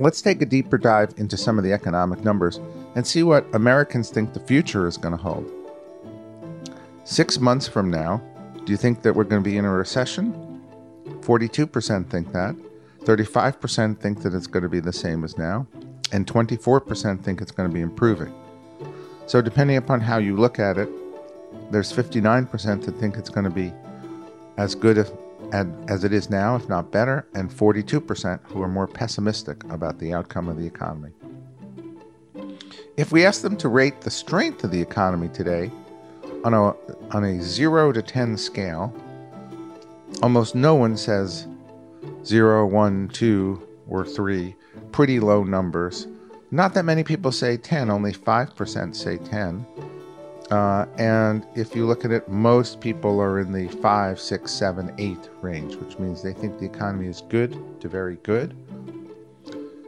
Let's take a deeper dive into some of the economic numbers and see what Americans think the future is going to hold. Six months from now, do you think that we're going to be in a recession? 42% think that. 35% think that it's going to be the same as now. And 24% think it's going to be improving. So, depending upon how you look at it, there's 59% that think it's going to be as good if, as it is now, if not better, and 42% who are more pessimistic about the outcome of the economy. If we ask them to rate the strength of the economy today on a, on a 0 to 10 scale, almost no one says 0, 1, 2, or 3, pretty low numbers. Not that many people say 10, only 5% say 10. Uh, and if you look at it, most people are in the 5, 6, 7, 8 range, which means they think the economy is good to very good.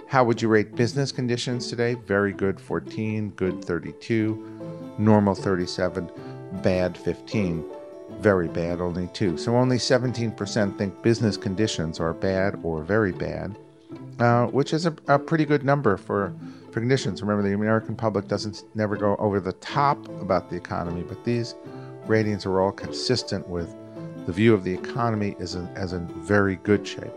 How would you rate business conditions today? Very good 14, good 32, normal 37, bad 15, very bad only 2. So only 17% think business conditions are bad or very bad uh, which is a, a, pretty good number for, for. Remember, the American public doesn't never go over the top about the economy, but these ratings are all consistent with the view of the economy as in, as in very good shape.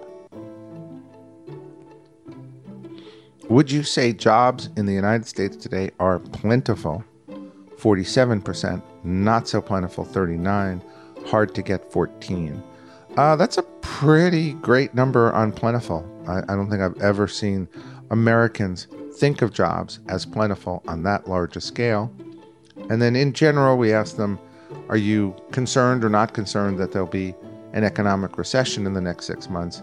Would you say jobs in the United States today are plentiful? 47%, not so plentiful 39, hard to get 14. Uh, that's a pretty great number on plentiful. I, I don't think I've ever seen Americans think of jobs as plentiful on that large a scale. And then in general, we ask them, are you concerned or not concerned that there'll be an economic recession in the next six months?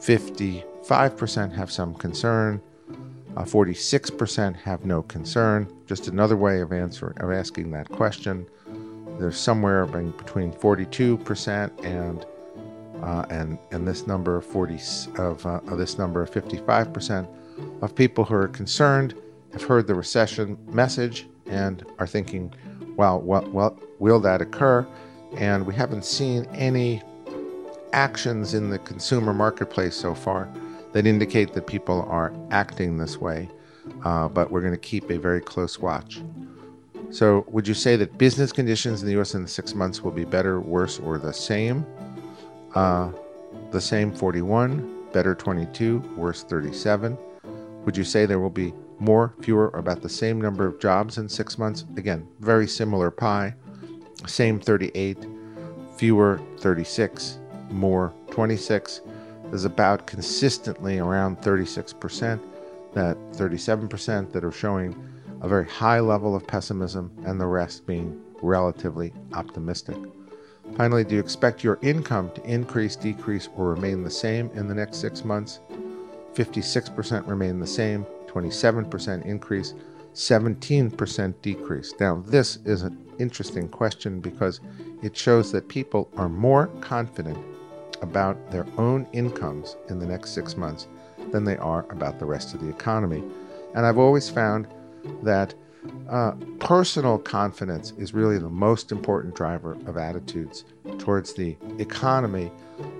55% have some concern. Uh, 46% have no concern. Just another way of answering of asking that question. There's somewhere between 42% and uh, and and this number of 40 of, uh, of this number of 55 percent of people who are concerned have heard the recession message and are thinking, well, well, well, will that occur? And we haven't seen any actions in the consumer marketplace so far that indicate that people are acting this way. Uh, but we're going to keep a very close watch. So, would you say that business conditions in the U.S. in the six months will be better, worse, or the same? Uh, the same 41, better 22, worse 37. Would you say there will be more, fewer, or about the same number of jobs in six months? Again, very similar pie. Same 38, fewer 36, more 26. Is about consistently around 36%, that 37% that are showing a very high level of pessimism, and the rest being relatively optimistic. Finally, do you expect your income to increase, decrease, or remain the same in the next six months? 56% remain the same, 27% increase, 17% decrease. Now, this is an interesting question because it shows that people are more confident about their own incomes in the next six months than they are about the rest of the economy. And I've always found that uh, personal confidence is really the most important driver of attitudes towards the economy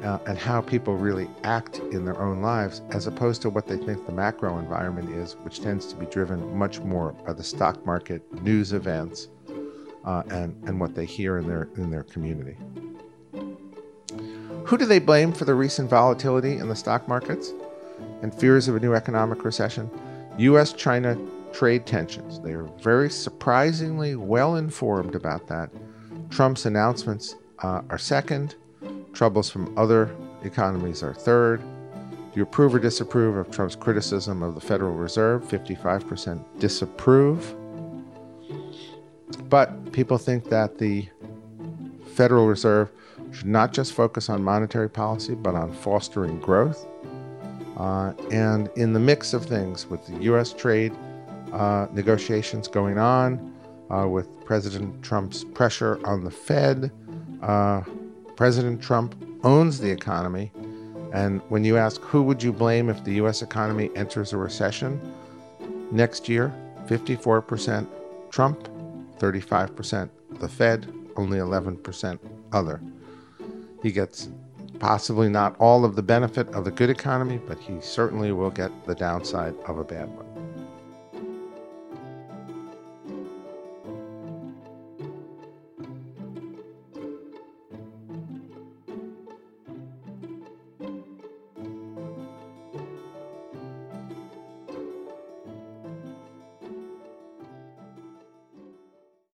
uh, and how people really act in their own lives, as opposed to what they think the macro environment is, which tends to be driven much more by the stock market, news events, uh, and, and what they hear in their, in their community. Who do they blame for the recent volatility in the stock markets and fears of a new economic recession? U.S. China trade tensions. They are very surprisingly well informed about that. Trump's announcements uh, are second, troubles from other economies are third. Do you approve or disapprove of Trump's criticism of the Federal Reserve? 55% disapprove. But people think that the Federal Reserve should not just focus on monetary policy, but on fostering growth. Uh, and in the mix of things with the U.S. trade uh, negotiations going on uh, with President Trump's pressure on the Fed. Uh, President Trump owns the economy. And when you ask who would you blame if the U.S. economy enters a recession next year, 54% Trump, 35% the Fed, only 11% other. He gets possibly not all of the benefit of the good economy, but he certainly will get the downside of a bad one.